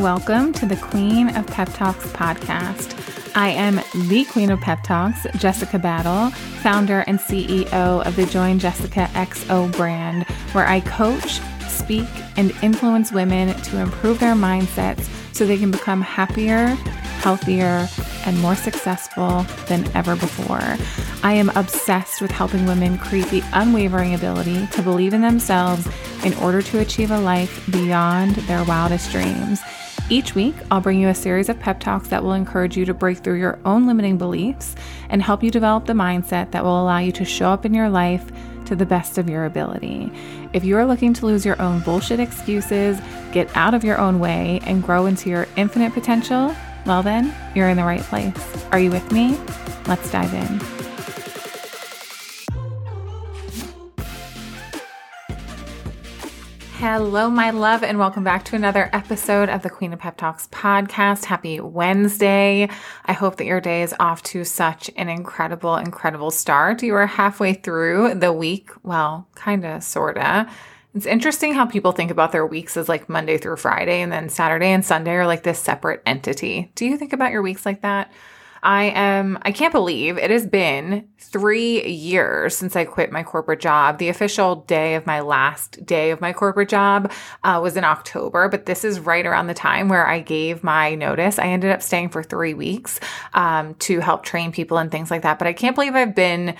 Welcome to the Queen of Pep Talks podcast. I am the Queen of Pep Talks, Jessica Battle, founder and CEO of the Join Jessica XO brand, where I coach, speak, and influence women to improve their mindsets so they can become happier, healthier, and more successful than ever before. I am obsessed with helping women create the unwavering ability to believe in themselves in order to achieve a life beyond their wildest dreams. Each week, I'll bring you a series of pep talks that will encourage you to break through your own limiting beliefs and help you develop the mindset that will allow you to show up in your life to the best of your ability. If you are looking to lose your own bullshit excuses, get out of your own way, and grow into your infinite potential, well, then, you're in the right place. Are you with me? Let's dive in. Hello, my love, and welcome back to another episode of the Queen of Pep Talks podcast. Happy Wednesday. I hope that your day is off to such an incredible, incredible start. You are halfway through the week. Well, kind of, sort of. It's interesting how people think about their weeks as like Monday through Friday, and then Saturday and Sunday are like this separate entity. Do you think about your weeks like that? I am, I can't believe it has been three years since I quit my corporate job. The official day of my last day of my corporate job uh, was in October, but this is right around the time where I gave my notice. I ended up staying for three weeks um, to help train people and things like that. But I can't believe I've been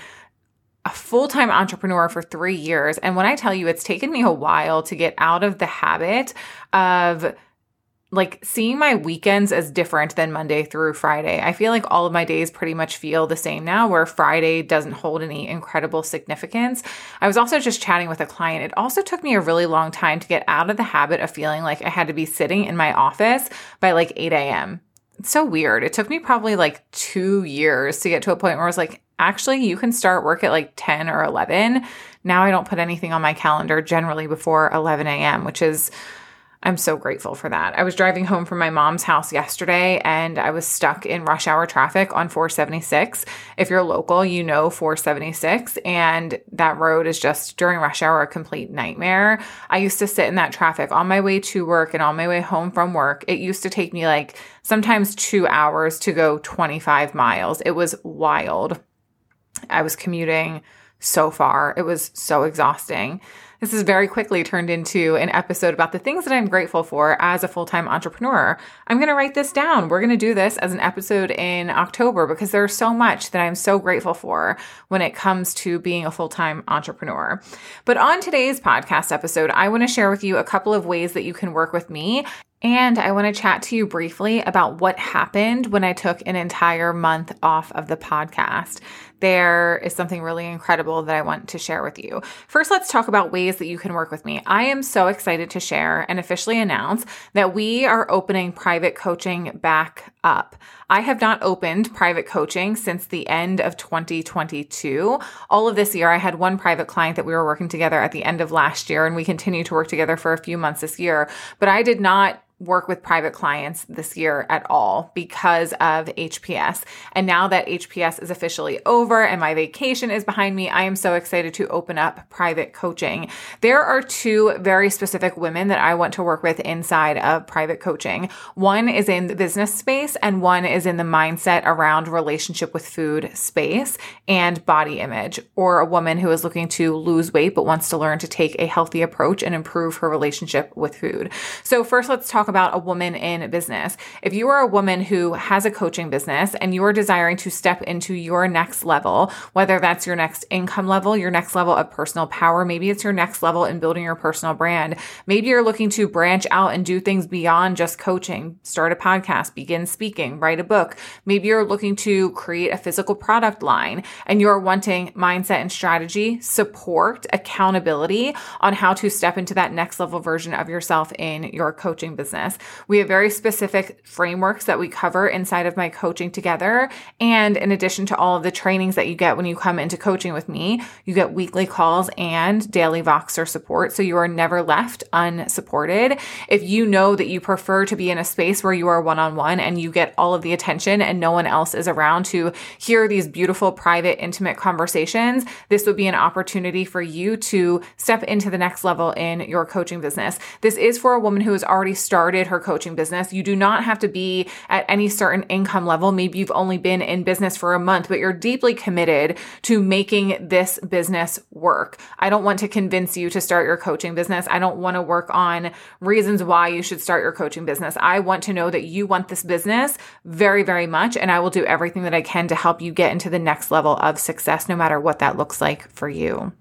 a full time entrepreneur for three years. And when I tell you, it's taken me a while to get out of the habit of like seeing my weekends as different than Monday through Friday. I feel like all of my days pretty much feel the same now, where Friday doesn't hold any incredible significance. I was also just chatting with a client. It also took me a really long time to get out of the habit of feeling like I had to be sitting in my office by like 8 a.m. It's so weird. It took me probably like two years to get to a point where I was like, actually, you can start work at like 10 or 11. Now I don't put anything on my calendar generally before 11 a.m., which is I'm so grateful for that. I was driving home from my mom's house yesterday and I was stuck in rush hour traffic on 476. If you're local, you know 476, and that road is just during rush hour a complete nightmare. I used to sit in that traffic on my way to work and on my way home from work. It used to take me like sometimes two hours to go 25 miles. It was wild. I was commuting so far, it was so exhausting. This has very quickly turned into an episode about the things that I'm grateful for as a full time entrepreneur. I'm going to write this down. We're going to do this as an episode in October because there's so much that I'm so grateful for when it comes to being a full time entrepreneur. But on today's podcast episode, I want to share with you a couple of ways that you can work with me and I want to chat to you briefly about what happened when I took an entire month off of the podcast. There is something really incredible that I want to share with you. First, let's talk about ways that you can work with me. I am so excited to share and officially announce that we are opening private coaching back up. I have not opened private coaching since the end of 2022. All of this year, I had one private client that we were working together at the end of last year, and we continue to work together for a few months this year. But I did not work with private clients this year at all because of HPS. And now that HPS is officially over and my vacation is behind me, I am so excited to open up private coaching. There are two very specific women that I want to work with inside of private coaching. One is in the business space and one is in the mindset around relationship with food space and body image, or a woman who is looking to lose weight but wants to learn to take a healthy approach and improve her relationship with food. So first let's talk about a woman in business. If you are a woman who has a coaching business and you are desiring to step into your next level, whether that's your next income level, your next level of personal power, maybe it's your next level in building your personal brand. Maybe you're looking to branch out and do things beyond just coaching, start a podcast, begin speaking, write a book. Maybe you're looking to create a physical product line and you're wanting mindset and strategy, support, accountability on how to step into that next level version of yourself in your coaching business business. We have very specific frameworks that we cover inside of my coaching together. And in addition to all of the trainings that you get when you come into coaching with me, you get weekly calls and daily Voxer support. So you are never left unsupported. If you know that you prefer to be in a space where you are one on one and you get all of the attention and no one else is around to hear these beautiful, private, intimate conversations, this would be an opportunity for you to step into the next level in your coaching business. This is for a woman who has already started started her coaching business. You do not have to be at any certain income level. Maybe you've only been in business for a month, but you're deeply committed to making this business work. I don't want to convince you to start your coaching business. I don't want to work on reasons why you should start your coaching business. I want to know that you want this business very, very much, and I will do everything that I can to help you get into the next level of success, no matter what that looks like for you.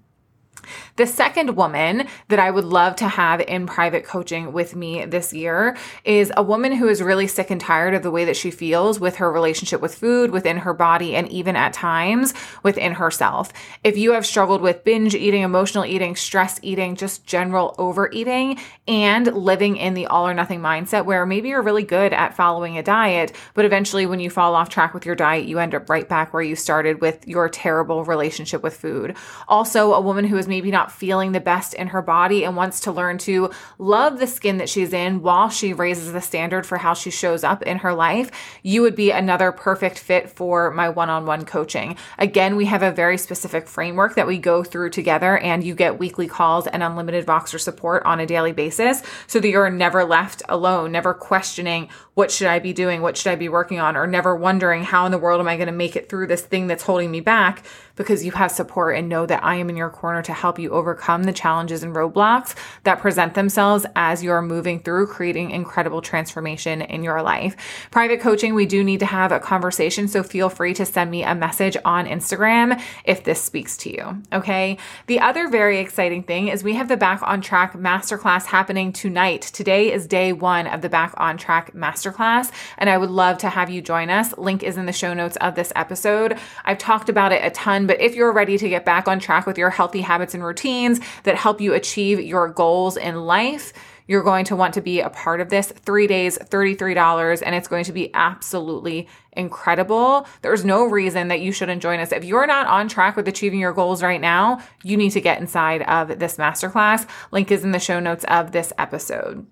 The second woman that I would love to have in private coaching with me this year is a woman who is really sick and tired of the way that she feels with her relationship with food, within her body, and even at times within herself. If you have struggled with binge eating, emotional eating, stress eating, just general overeating, and living in the all or nothing mindset where maybe you're really good at following a diet, but eventually when you fall off track with your diet, you end up right back where you started with your terrible relationship with food. Also, a woman who is maybe not feeling the best in her body and wants to learn to love the skin that she's in while she raises the standard for how she shows up in her life, you would be another perfect fit for my one on one coaching. Again, we have a very specific framework that we go through together, and you get weekly calls and unlimited Voxer support on a daily basis so that you're never left alone, never questioning what should I be doing? What should I be working on? Or never wondering how in the world am I going to make it through this thing that's holding me back because you have support and know that I am in your corner to help you overcome the challenges and roadblocks that present themselves as you're moving through creating incredible transformation in your life. Private coaching, we do need to have a conversation. So feel free to send me a message on Instagram if this speaks to you. Okay. The other very exciting thing is we have the Back on Track Masterclass happening tonight. Today is day one of the Back on Track Masterclass, and I would love to have you join us. Link is in the show notes of this episode. I've talked about it a ton but if you're ready to get back on track with your healthy habits and routines that help you achieve your goals in life, you're going to want to be a part of this. Three days, $33, and it's going to be absolutely incredible. There's no reason that you shouldn't join us. If you're not on track with achieving your goals right now, you need to get inside of this masterclass. Link is in the show notes of this episode.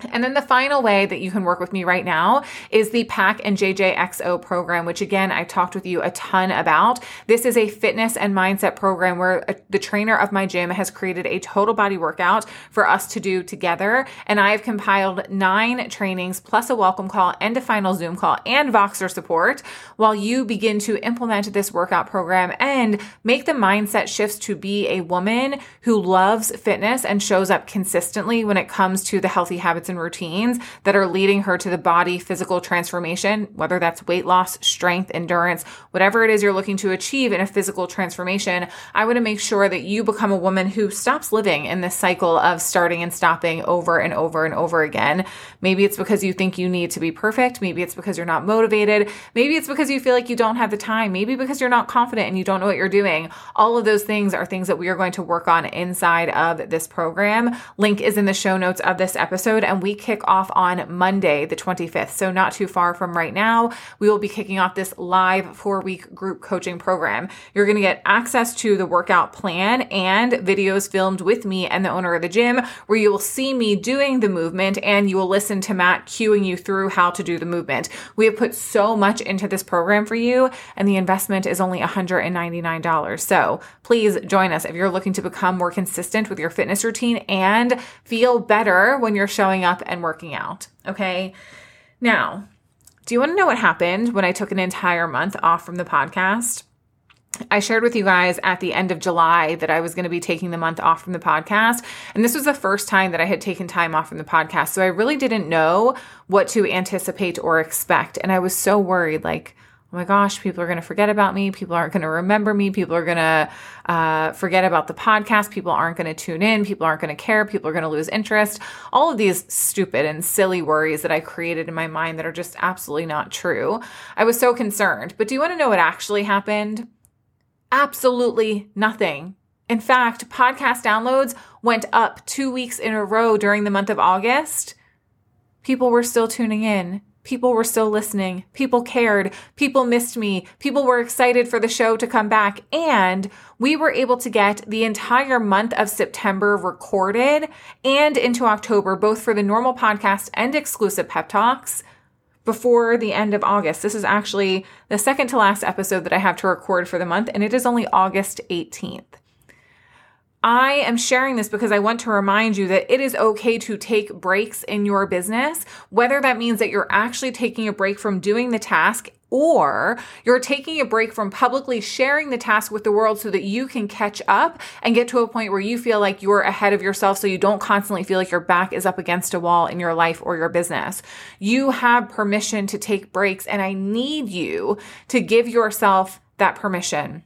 And then the final way that you can work with me right now is the PAC and JJXO program, which again, I've talked with you a ton about. This is a fitness and mindset program where uh, the trainer of my gym has created a total body workout for us to do together. And I have compiled nine trainings plus a welcome call and a final Zoom call and Voxer support while you begin to implement this workout program and make the mindset shifts to be a woman who loves fitness and shows up consistently when it comes to the healthy habits habits and routines that are leading her to the body physical transformation, whether that's weight loss, strength, endurance, whatever it is you're looking to achieve in a physical transformation, I want to make sure that you become a woman who stops living in this cycle of starting and stopping over and over and over again. Maybe it's because you think you need to be perfect. Maybe it's because you're not motivated. Maybe it's because you feel like you don't have the time. Maybe because you're not confident and you don't know what you're doing. All of those things are things that we are going to work on inside of this program. Link is in the show notes of this episode. And we kick off on Monday, the 25th. So, not too far from right now, we will be kicking off this live four week group coaching program. You're going to get access to the workout plan and videos filmed with me and the owner of the gym, where you will see me doing the movement and you will listen to Matt cueing you through how to do the movement. We have put so much into this program for you, and the investment is only $199. So, please join us if you're looking to become more consistent with your fitness routine and feel better when you're showing up up and working out. Okay. Now, do you want to know what happened when I took an entire month off from the podcast? I shared with you guys at the end of July that I was going to be taking the month off from the podcast. And this was the first time that I had taken time off from the podcast. So I really didn't know what to anticipate or expect. And I was so worried like, oh my gosh, people are going to forget about me. People aren't going to remember me. People are going to uh, forget about the podcast. People aren't going to tune in. People aren't going to care. People are going to lose interest. All of these stupid and silly worries that I created in my mind that are just absolutely not true. I was so concerned. But do you want to know what actually happened? Absolutely nothing. In fact, podcast downloads went up two weeks in a row during the month of August. People were still tuning in People were still listening. People cared. People missed me. People were excited for the show to come back. And we were able to get the entire month of September recorded and into October, both for the normal podcast and exclusive pep talks before the end of August. This is actually the second to last episode that I have to record for the month, and it is only August 18th. I am sharing this because I want to remind you that it is okay to take breaks in your business, whether that means that you're actually taking a break from doing the task or you're taking a break from publicly sharing the task with the world so that you can catch up and get to a point where you feel like you're ahead of yourself so you don't constantly feel like your back is up against a wall in your life or your business. You have permission to take breaks and I need you to give yourself that permission.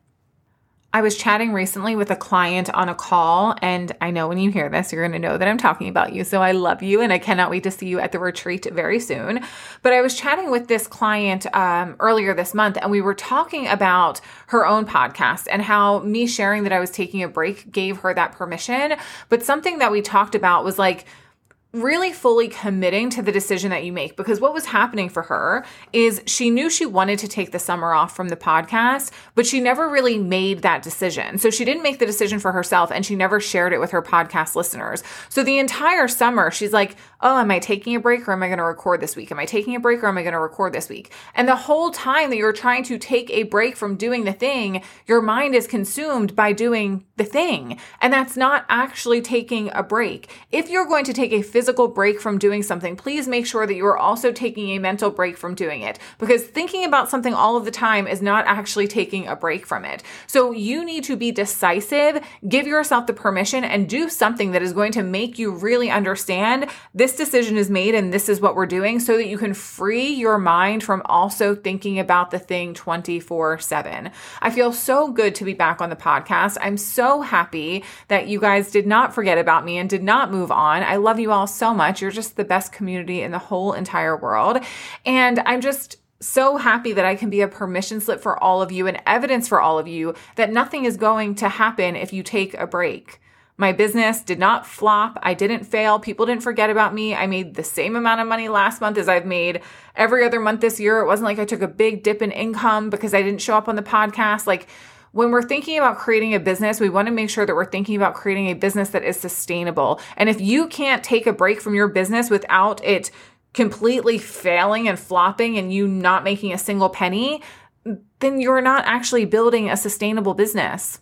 I was chatting recently with a client on a call, and I know when you hear this, you're going to know that I'm talking about you. So I love you, and I cannot wait to see you at the retreat very soon. But I was chatting with this client um, earlier this month, and we were talking about her own podcast and how me sharing that I was taking a break gave her that permission. But something that we talked about was like, really fully committing to the decision that you make because what was happening for her is she knew she wanted to take the summer off from the podcast, but she never really made that decision. So she didn't make the decision for herself and she never shared it with her podcast listeners. So the entire summer, she's like, Oh, am I taking a break or am I going to record this week? Am I taking a break or am I going to record this week? And the whole time that you're trying to take a break from doing the thing, your mind is consumed by doing the thing. And that's not actually taking a break. If you're going to take a physical break from doing something, please make sure that you are also taking a mental break from doing it because thinking about something all of the time is not actually taking a break from it. So you need to be decisive, give yourself the permission and do something that is going to make you really understand this decision is made and this is what we're doing so that you can free your mind from also thinking about the thing 24 7. I feel so good to be back on the podcast. I'm so happy that you guys did not forget about me and did not move on. I love you all so much. You're just the best community in the whole entire world. And I'm just so happy that I can be a permission slip for all of you and evidence for all of you that nothing is going to happen if you take a break. My business did not flop. I didn't fail. People didn't forget about me. I made the same amount of money last month as I've made every other month this year. It wasn't like I took a big dip in income because I didn't show up on the podcast. Like, when we're thinking about creating a business, we want to make sure that we're thinking about creating a business that is sustainable. And if you can't take a break from your business without it completely failing and flopping and you not making a single penny, then you're not actually building a sustainable business.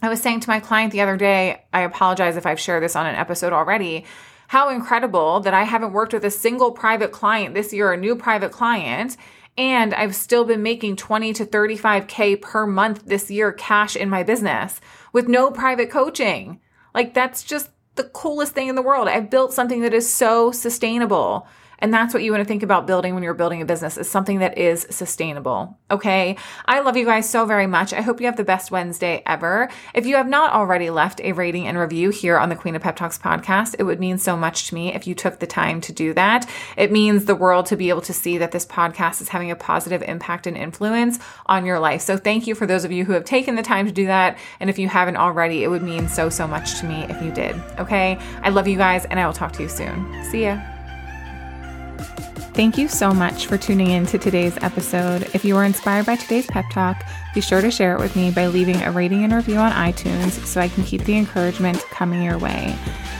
I was saying to my client the other day, I apologize if I've shared this on an episode already, how incredible that I haven't worked with a single private client this year, a new private client, and I've still been making 20 to 35K per month this year cash in my business with no private coaching. Like, that's just the coolest thing in the world. I've built something that is so sustainable. And that's what you want to think about building when you're building a business is something that is sustainable. Okay. I love you guys so very much. I hope you have the best Wednesday ever. If you have not already left a rating and review here on the Queen of Pep Talks podcast, it would mean so much to me if you took the time to do that. It means the world to be able to see that this podcast is having a positive impact and influence on your life. So thank you for those of you who have taken the time to do that. And if you haven't already, it would mean so, so much to me if you did. Okay. I love you guys and I will talk to you soon. See ya. Thank you so much for tuning in to today's episode. If you were inspired by today's pep talk, be sure to share it with me by leaving a rating and review on iTunes so I can keep the encouragement coming your way.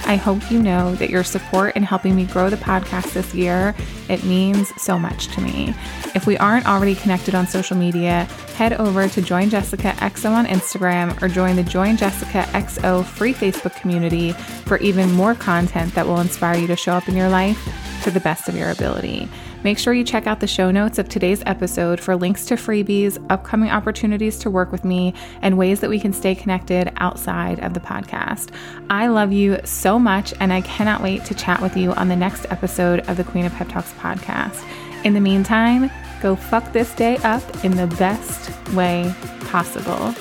I hope you know that your support in helping me grow the podcast this year, it means so much to me. If we aren't already connected on social media, head over to Join Jessica XO on Instagram or join the Join Jessica XO free Facebook community for even more content that will inspire you to show up in your life to the best of your ability. Make sure you check out the show notes of today's episode for links to freebies, upcoming opportunities to work with me, and ways that we can stay connected outside of the podcast. I love you so much, and I cannot wait to chat with you on the next episode of the Queen of Pep Talks podcast. In the meantime, go fuck this day up in the best way possible.